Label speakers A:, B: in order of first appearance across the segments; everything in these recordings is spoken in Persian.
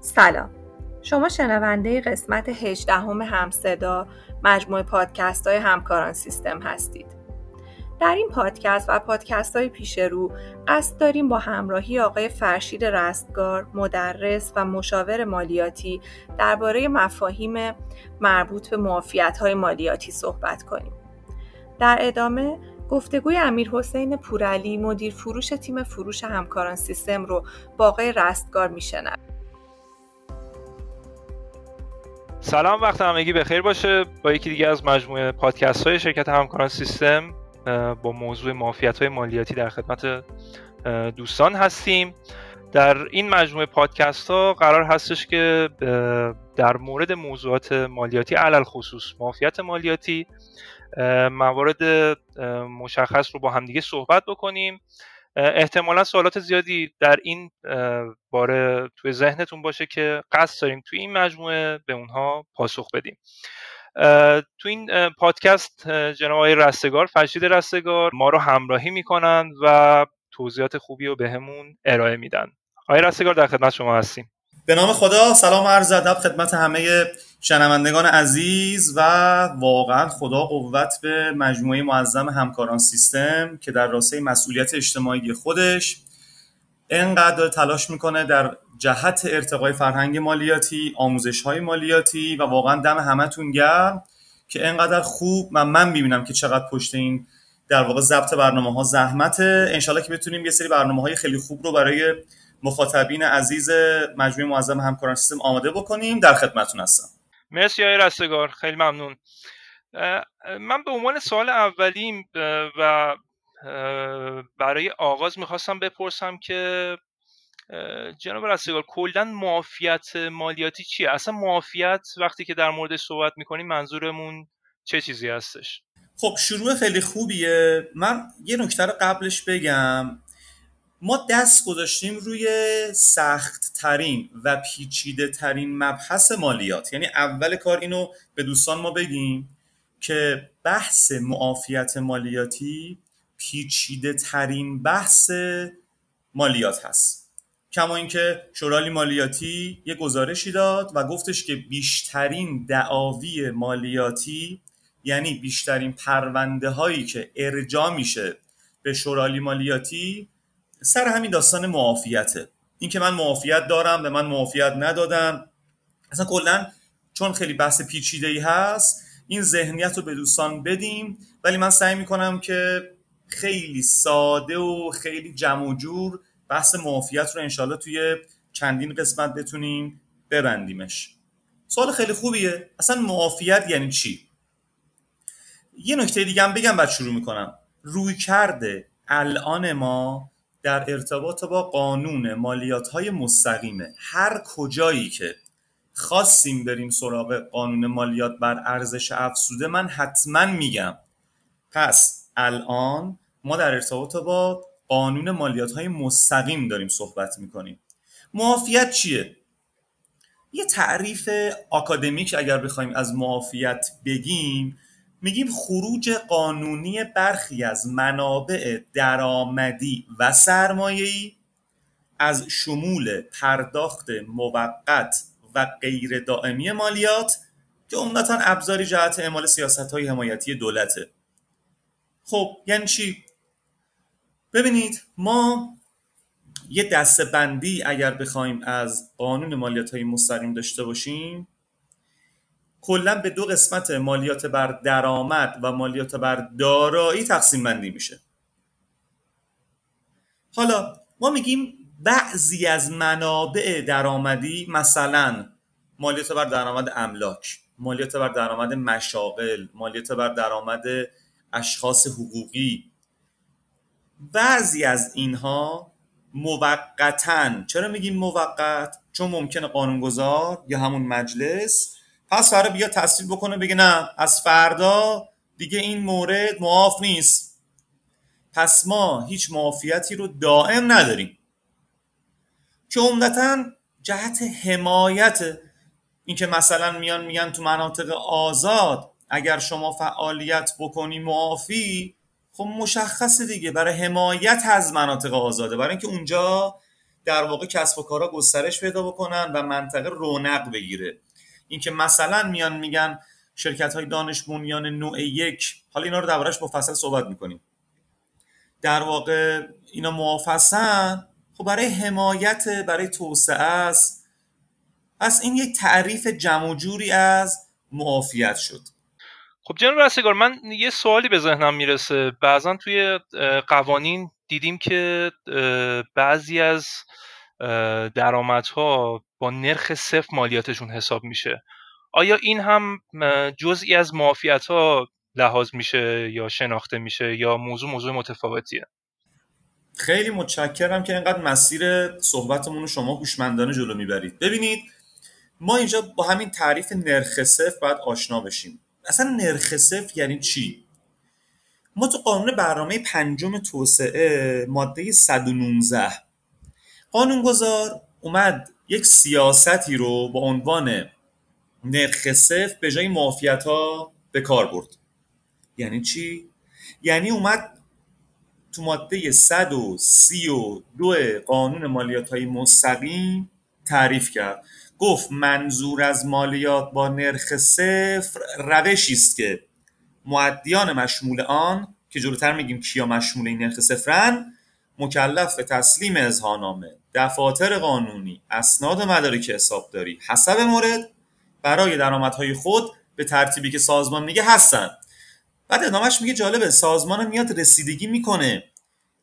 A: سلام. شما شنونده قسمت 18 همه همصدا مجموعه پادکست های همکاران سیستم هستید. در این پادکست و پادکست های پیش رو قصد داریم با همراهی آقای فرشید رستگار مدرس و مشاور مالیاتی درباره مفاهیم مربوط به معافیت های مالیاتی صحبت کنیم. در ادامه گفتگوی امیر حسین پورعلی مدیر فروش تیم فروش همکاران سیستم رو با آقای رستگار میشنویم.
B: سلام وقت همگی بخیر باشه. با یکی دیگه از مجموعه پادکست های شرکت همکاران سیستم با موضوع معافیت های مالیاتی در خدمت دوستان هستیم. در این مجموعه پادکست ها قرار هستش که در مورد موضوعات مالیاتی علل خصوص معافیت مالیاتی موارد مشخص رو با همدیگه صحبت بکنیم. احتمالا سوالات زیادی در این باره توی ذهنتون باشه که قصد داریم توی این مجموعه به اونها پاسخ بدیم. تو این پادکست جناب آقای رستگار فرشید رستگار ما رو همراهی می‌کنن و توضیحات خوبی رو بهمون ارائه میدن. آقای رستگار در خدمت شما هستیم.
C: به نام خدا سلام عرض ادب خدمت همه شنوندگان عزیز و واقعا خدا قوت به مجموعه معظم همکاران سیستم که در راسته مسئولیت اجتماعی خودش انقدر تلاش می‌کنه در جهت ارتقای فرهنگ مالیاتی آموزش های مالیاتی و واقعا دم همتون گرم که انقدر خوب من من می‌بینم که چقدر پشت این در واقع ضبط برنامه ها زحمته. انشالله که بتونیم یه سری برنامه های خیلی خوب رو برای مخاطبین عزیز مجموعه معظم همکاران سیستم آماده بکنیم. در خدمتتون هستم.
B: مرسی آقای رستگار خیلی ممنون. من به عنوان سوال اولیم و برای آغاز می‌خواستم بپرسم که جناب رستگار کلا معافیت مالیاتی چیه؟ اصلا معافیت وقتی که در مورد صحبت می‌کنیم منظورمون چه چیزی هستش؟
C: خب شروع خیلی خوبیه. من یه نکته رو قبلش بگم. ما دست گذاشتیم روی سخت ترین و پیچیده ترین مبحث مالیات. یعنی اول کار اینو به دوستان ما بگیم که بحث معافیت مالیاتی پیچیده ترین بحث مالیات هست. کما اینکه شورای مالیاتی یه گزارشی داد و گفتش که بیشترین دعاوی مالیاتی یعنی بیشترین پرونده هایی که ارجا میشه به شورای مالیاتی سر همین داستان معافیته. این که من معافیت دارم به من معافیت ندادن اصلا کلا چون خیلی بحث پیچیده ای هست این ذهنیت رو به دوستان بدیم. ولی من سعی می‌کنم که خیلی ساده و خیلی جمع و جور بحث معافیت رو انشالله توی چندین قسمت بتونیم ببندیمش. سوال خیلی خوبیه. اصلا معافیت یعنی چی؟ یه نکته دیگه هم بگم بعد شروع می‌کنم. روی کرده الان ما در ارتباط با قانون مالیات های مستقیمه هر کجایی که خواستیم بریم سراغ قانون مالیات بر ارزش افزوده من حتما میگم پس الان ما در ارتباط با قانون مالیات های مستقیم داریم صحبت می‌کنیم معافیت چیه؟ یه تعریف آکادمیک اگر بخوایم از معافیت بگیم میگیم خروج قانونی برخی از منابع درآمدی و سرمایه‌ای از شمول پرداخت موقت و غیر دائمی مالیات که عمدتا ابزاری جهت اعمال سیاست های حمایتی دولته خب یعنی چی؟ ببینید ما یه دسته بندی اگر بخوایم از قانون مالیات های مستقیم داشته باشیم کلا به دو قسمت مالیات بر درآمد و مالیات بر دارایی تقسیم بندی میشه. حالا ما میگیم بعضی از منابع درآمدی مثلا مالیات بر درآمد املاک مالیات بر درآمد مشاغل مالیات بر درآمد اشخاص حقوقی. بعضی از اینها موقتا چرا میگیم موقت؟ چون ممکنه قانونگذار یا همون مجلس پس فردا بیا تصویب بکنه بگه نه از فردا دیگه این مورد معاف نیست. پس ما هیچ معافیتی رو دائم نداریم. که عمدتا جهت حمایت اینکه مثلا میان میگن تو مناطق آزاد اگر شما فعالیت بکنی معافی خب مشخصه دیگه برای حمایت از مناطق آزاده. برای اینکه اونجا در واقع کسب و کارها گسترش پیدا بکنن و منطقه رونق بگیره. اینکه مثلا میان میگن شرکت های دانش بنیان نوع یک حالا اینا رو دربارش مفصل صحبت می‌کنیم. در واقع اینا موافقن. خب برای حمایت برای توسعه است. پس این یک تعریف جمع جوری از معافیت شد.
B: خب جناب رستگار من یه سوالی به ذهنم می‌رسه. بعضا توی قوانین دیدیم که بعضی از درآمدها با نرخ صفر مالیاتشون حساب میشه. آیا این هم جزئی از معافیت ها لحاظ میشه یا شناخته میشه یا موضوع موضوع متفاوتیه؟
C: خیلی متشکرم که اینقدر مسیر صحبتمون رو شما هوشمندانه جلو می‌برید. ببینید ما اینجا با همین تعریف نرخ صفر باید آشنا بشیم. اصلا نرخ صفر یعنی چی؟ ما تو قانون برنامه پنجم توسعه ماده 119 قانونگذار اومد یک سیاستی رو با عنوان نرخ صفر به جای معافیت ها به کار برد. یعنی چی؟ یعنی اومد تو ماده 132 قانون مالیات های مستقیم تعریف کرد. گفت منظور از مالیات با نرخ صفر روشی است که معدیان مشمول آن که جلوتر میگیم کیا مشمول این نرخ صفرن مکلف به تسلیم اظهارنامه. دفاتر قانونی اسناد و مدارک حسابداری حسب مورد برای درآمدهای خود به ترتیبی که سازمان میگه هستن. بعد ادامهش میگه جالبه سازمان میاد رسیدگی می‌کنه.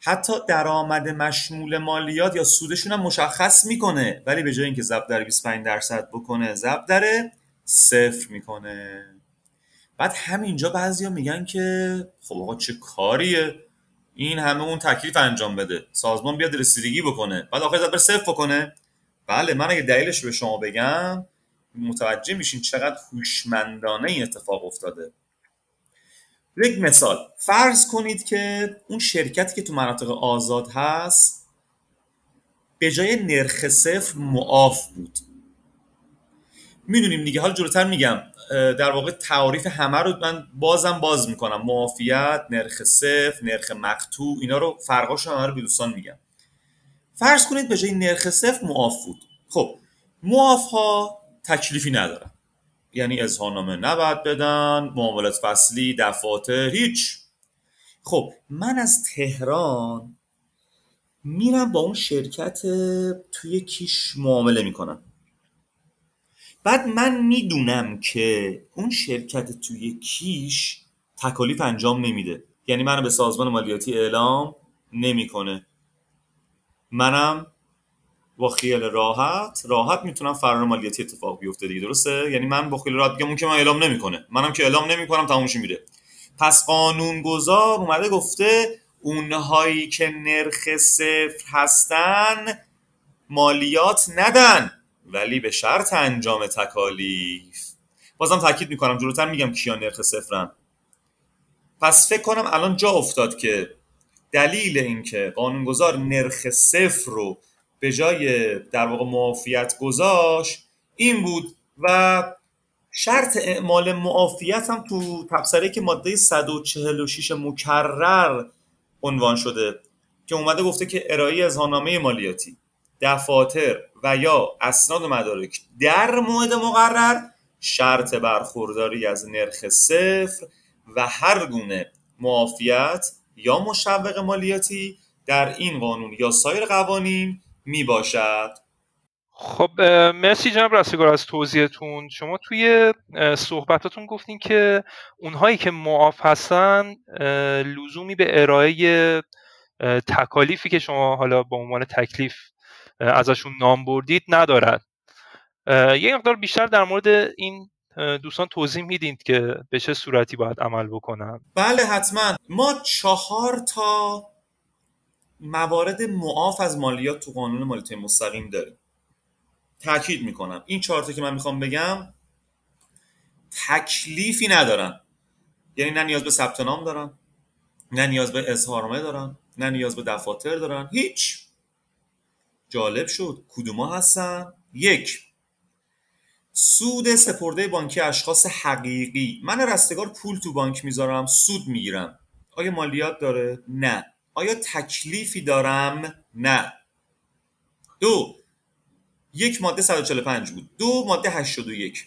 C: حتی درآمد مشمول مالیات یا سودشون هم مشخص می‌کنه ولی به جای اینکه ضرب در 25 درصد بکنه ضرب در صفر می‌کنه. بعد همینجا بعضیا میگن که خب آقا چه کاریه؟ این همه اون تکلیف انجام بده. سازمان بیاد رسیدگی بکنه. بعد آخر ضرب صفر بکنه. بله من اگه دلیلش به شما بگم متوجه میشین چقدر هوشمندانه این اتفاق افتاده. یک مثال. فرض کنید که اون شرکتی که تو مناطق آزاد هست به جای نرخ صفر معاف بود. می‌دونیم دیگه. حالا جلوتر میگم. در واقع تعاریف همه رو من بازم باز می‌کنم. معافیت نرخ صفر نرخ مقطوع اینا رو فرقاش همه رو به دوستان میگم. فرض کنید به جای نرخ صفر معاف بود. خب معاف ها تکلیفی ندارن. یعنی اظهارنامه نباید بدن معاملات فصلی دفاتر هیچ. خب من از تهران میرم با اون شرکت توی کیش معامله می‌کنم. بعد من می‌دونم که اون شرکت توی کیش تکالیف انجام نمیده. یعنی منو به سازمان مالیاتی اعلام نمی‌کنه. منم با خیال راحت راحت می‌تونم فرار مالیاتی اتفاق بیفته دیگه درسته؟ یعنی من با خیال راحت بگم اون که من اعلام نمی‌کنه. منم که اعلام نمی‌کنم تمومش میره پس قانون گذار اومده گفته اونهایی که نرخ صفر هستن مالیات ندن. ولی به شرط انجام تکالیف. بازم تاکید می‌کنم جلوتر میگم کیا نرخ صفرن پس فکر کنم الان جا افتاد که دلیل اینکه قانونگذار نرخ صفر رو به جای در واقع معافیت گذاشت این بود و شرط اعمال معافیت هم تو تبصره که ماده 146 مکرر عنوان شده که اومده گفته که ارائه اظهارنامه مالیاتی. دفاتر و یا اسناد و مدارک در موعد مقرر شرط برخورداری از نرخ صفر و هر گونه معافیت یا مشوق مالیاتی در این قانون یا سایر قوانین می باشد
B: خب مرسی جناب رستگار از توضیحتون. شما توی صحبتاتون گفتین که اونهایی که معاف هستن لزومی به ارائه تکالیفی که شما حالا با عنوان تکلیف ازشون نام بردید ندارد یه مقدار بیشتر در مورد این دوستان توضیح می‌دید که به چه صورتی باید عمل بکنن.
C: بله حتما. ما چهار تا موارد معاف از مالیات تو قانون مالیات مستقیم داریم. تاکید می‌کنم. این چهار که من می‌خوام بگم تکلیفی ندارن. یعنی نه نیاز به ثبت نام دارن نه نیاز به اظهارنامه دارن نه نیاز به دفاتر دارن. هیچ. جالب شد. کدوما هستن؟ یک. سود سپرده بانکی اشخاص حقیقی. من رستگار پول تو بانک می‌ذارم سود می‌گیرم. آیا مالیات داره؟ نه. آیا تکلیفی دارم؟ نه. دو. یک ماده 145 بود. دو ماده 81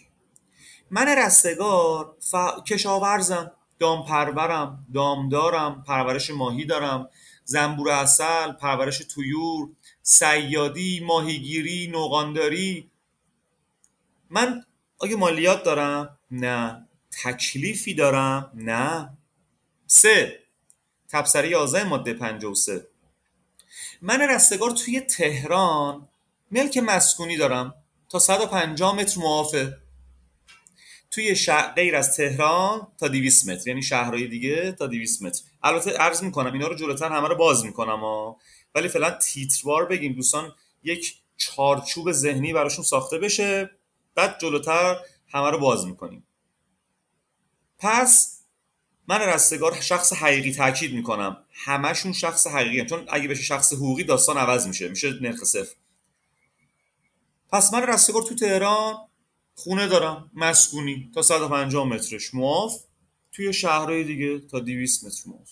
C: من رستگار ف... کشاورزم. دام پرورم دامدارم. پرورش ماهی دارم. زنبور اصل پرورش تویور سیادی ماهیگیری نوغانداری. من آیا مالیات دارم؟ نه. تکلیفی دارم؟ نه. سه. تبصره 11 ماده 53 من رستگار توی تهران. ملک مسکونی دارم. تا 150 متر معافه توی شهر غیر از تهران تا 200 متر یعنی شهرهای دیگه تا 200 متر. البته عرض می‌کنم اینا رو جلوتر همه رو باز می‌کنم ها. ولی فعلا تیتروار بگیم دوستان یک چارچوب ذهنی براشون ساخته بشه بعد جلوتر همه رو باز می‌کنیم. پس من رستگار شخص حقیقی تاکید می‌کنم. همشون شخص حقیقی هم. چون اگه بشه شخص حقوقی داستان عوض میشه میشه نرخ صفر. پس من رستگار تو تهران خونه دارم مسکونی تا 150 مترش معاف توی شهرهای دیگه تا 200 متر معاف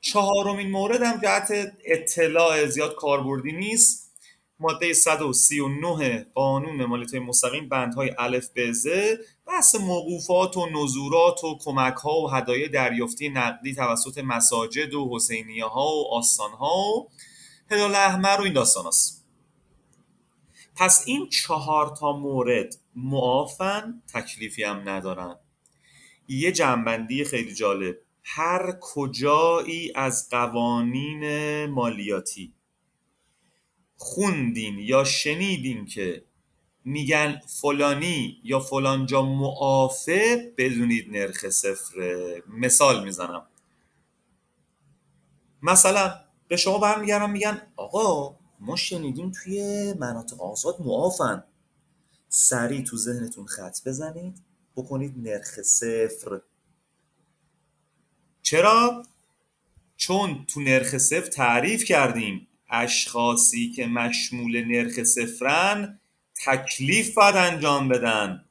C: چهارمین مورد هم جهت اطلاع زیاد کاربردی نیست ماده 139 قانون مالیات مستقیم بندهای الف به ز بحث موقوفات و نزورات و کمک ها و هدایای دریافتی نقدی توسط مساجد و حسینیه ها و آستان ها و هلال احمر و این داستان هست. پس این چهار تا مورد معافن تکلیفی هم ندارن. یه جنبندی خیلی جالب. هر کجایی از قوانین مالیاتی خوندین یا شنیدین که میگن فلانی یا فلانجا معافه بدونید نرخ صفره. مثال می‌زنم. مثلا به شما برمیگردم میگن آقا ما شنیدیم توی مناطق آزاد معافن. سریع تو ذهنتون خط بزنید. بکنید نرخ صفر. چرا؟ چون تو نرخ صفر تعریف کردیم. اشخاصی که مشمول نرخ صفرن تکلیف باید انجام بدن.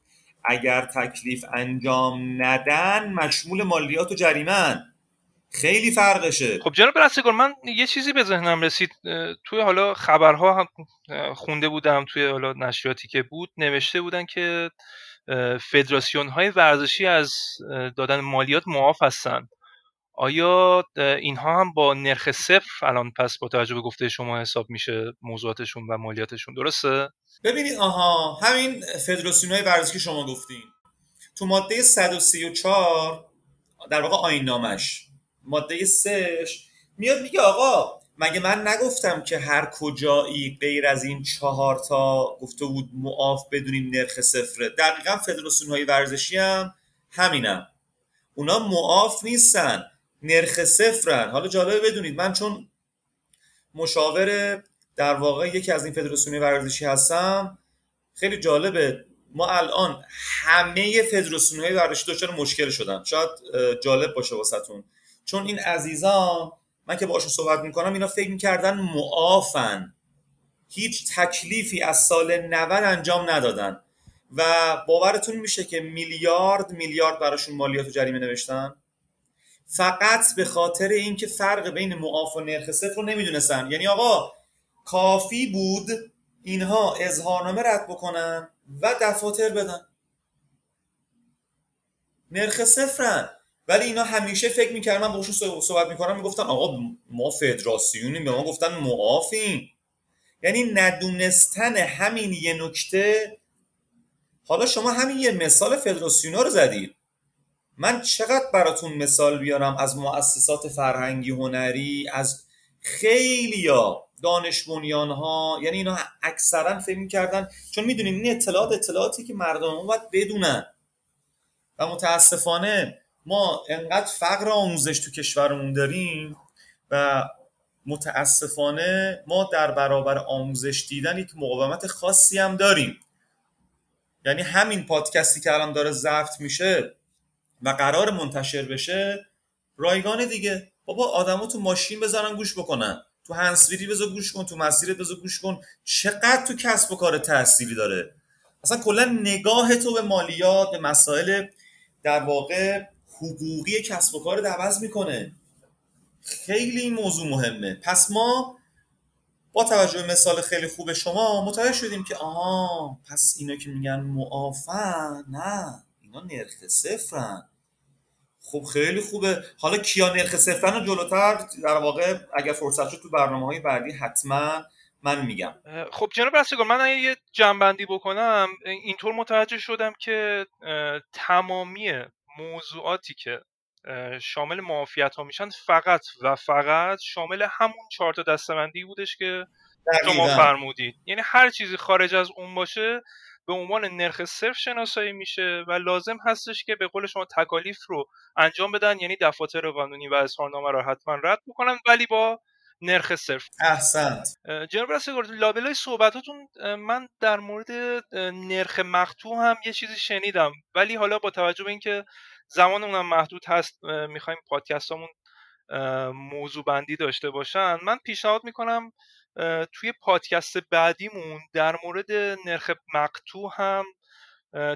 C: اگر تکلیف انجام ندن مشمول مالیات و جریمن. خیلی فرقشه.
B: خب جناب رستگار من یه چیزی به ذهنم رسید. توی حالا خبرها هم خونده بودم توی حالا نشریاتی که بود نوشته بودن که فدراسیون های ورزشی از دادن مالیات معاف هستن. آیا اینها هم با نرخ صفر الان پس با توجه به گفته شما حساب میشه موضوعاتشون و مالیاتشون؟ درسته؟
C: ببینید آها همین فدراسیون های ورزشی که شما گفتین. تو ماده 134 در واقع آین نامش ماده 3 میاد میگه آقا مگه من نگفتم که هر کجایی غیر از این چهار تا گفته بود معاف بدونیم نرخ صفره. دقیقا فدراسیون های ورزشی هم همینم. اونا معاف نیستن نرخ صفرن. حالا جالبه بدونید من چون مشاور در واقع یکی از این فدراسیون ورزشی هستم خیلی جالبه. ما الان همه فدراسیون های ورزشی دچار مشکل شدن. شاید جالب باشه واسهتون. چون این عزیزان من که باشون صحبت می‌کنم اینا فکر می‌کردن معافن. هیچ تکلیفی از سال 90 انجام ندادن. و باورتون میشه که میلیارد میلیارد براشون مالیات و جریمه نوشتن؟ فقط به خاطر اینکه فرق بین معاف و نرخ صفر رو نمی‌دونستن. یعنی آقا کافی بود اینها اظهارنامه رد بکنن و دفاتر بدن. نرخ صفرن. ولی اینا همیشه فکر می‌کردن من باشون صحبت می‌کنم می‌گفتن آقا ما فدراسیونیم به ما گفتن معافیم. یعنی ندونستن همین یه نکته. حالا شما همین یه مثال فدراسیونا رو زدید من چقدر براتون مثال بیارم از مؤسسات فرهنگی هنری از خیلی ها دانش ها یعنی اینا اکثرا فکر می‌کردن چون می‌دونیم این اطلاعات اطلاعاتی که مردم باید بدونن. و متاسفانه ما انقدر فقر آموزش تو کشورمون داریم و متاسفانه ما در برابر آموزش دیدن یک مقاومت خاصی هم داریم. یعنی همین پادکستی که الان داره ضبط میشه و قرار منتشر بشه رایگان دیگه. بابا آدما تو ماشین بزنن گوش بکنن. تو هنسفیری بذار گوش کن تو مسیرت بذار گوش کن. چقدر تو کسب و کار تأثیری داره؟ اصلا کلا نگاه تو به مالیات به مسائل در واقع حقوقی کسب و کار عوض می‌کنه. خیلی این موضوع مهمه. پس ما با توجه به مثال خیلی خوب شما متوجه شدیم که آها پس اینا که میگن معافن نه اینا نرخ صفرن. خب خیلی خوبه. حالا کیا نرخ صفرن جلوتر؟ در واقع اگر فرصت شد تو برنامه های بعدی حتما من میگم.
B: خب جناب رستگار من اگه یه جنبندی بکنم اینطور متوجه شدم که تمامی موضوعاتی که شامل معافیت ها میشن فقط و فقط شامل همون چهار تا دستبندی بودش که شما فرمودید. یعنی هر چیزی خارج از اون باشه به عنوان نرخ صرف شناسایی میشه و لازم هستش که به قول شما تکالیف رو انجام بدن یعنی دفاتر قانونی و اظهارنامه رو حتما رد بکنن ولی با نرخ صرف
C: احسنت.
B: جناب رستگار لابلای صحبتاتون من در مورد نرخ مقطوع هم یه چیزی شنیدم. ولی حالا با توجه به اینکه زمان اونم محدود هست می‌خوایم پادکستامون موضوع بندی داشته باشن. من پیشنهاد می‌کنم توی پادکست بعدیمون در مورد نرخ مقطوع هم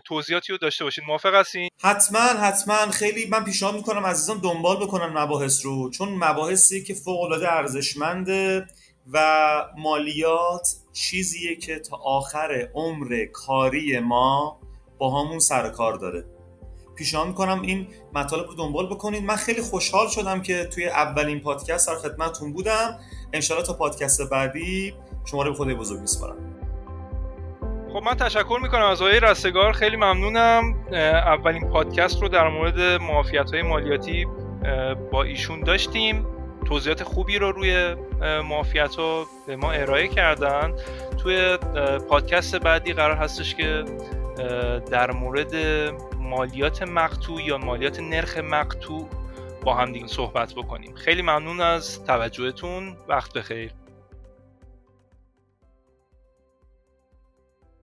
B: توضیحاتی رو داشته باشید موافق هستین؟
C: حتما حتما. خیلی من پیشنهاد می‌کنم عزیزان دنبال بکنن مباحث رو چون مباحثی که فوق العاده ارزشمنده و مالیات چیزیه که تا آخر عمر کاری ما با همون سر کار داره. پیشنهاد می‌کنم این مطالب رو دنبال بکنید. من خیلی خوشحال شدم که توی اولین پادکست در خدمتتون بودم. انشالله تا پادکست بعدی شما رو به خدای بزرگ میسپارم.
B: خب من تشکر می‌کنم از آقای رستگار. خیلی ممنونم. اولین پادکست رو در مورد معافیت های مالیاتی با ایشون داشتیم. توضیحات خوبی رو روی معافیت ها به ما ارائه کردن. توی پادکست بعدی قرار هستش که در مورد مالیات مقتوع یا مالیات نرخ مقتوع با هم دیگه صحبت بکنیم. خیلی ممنون از توجهتون. وقت بخیر.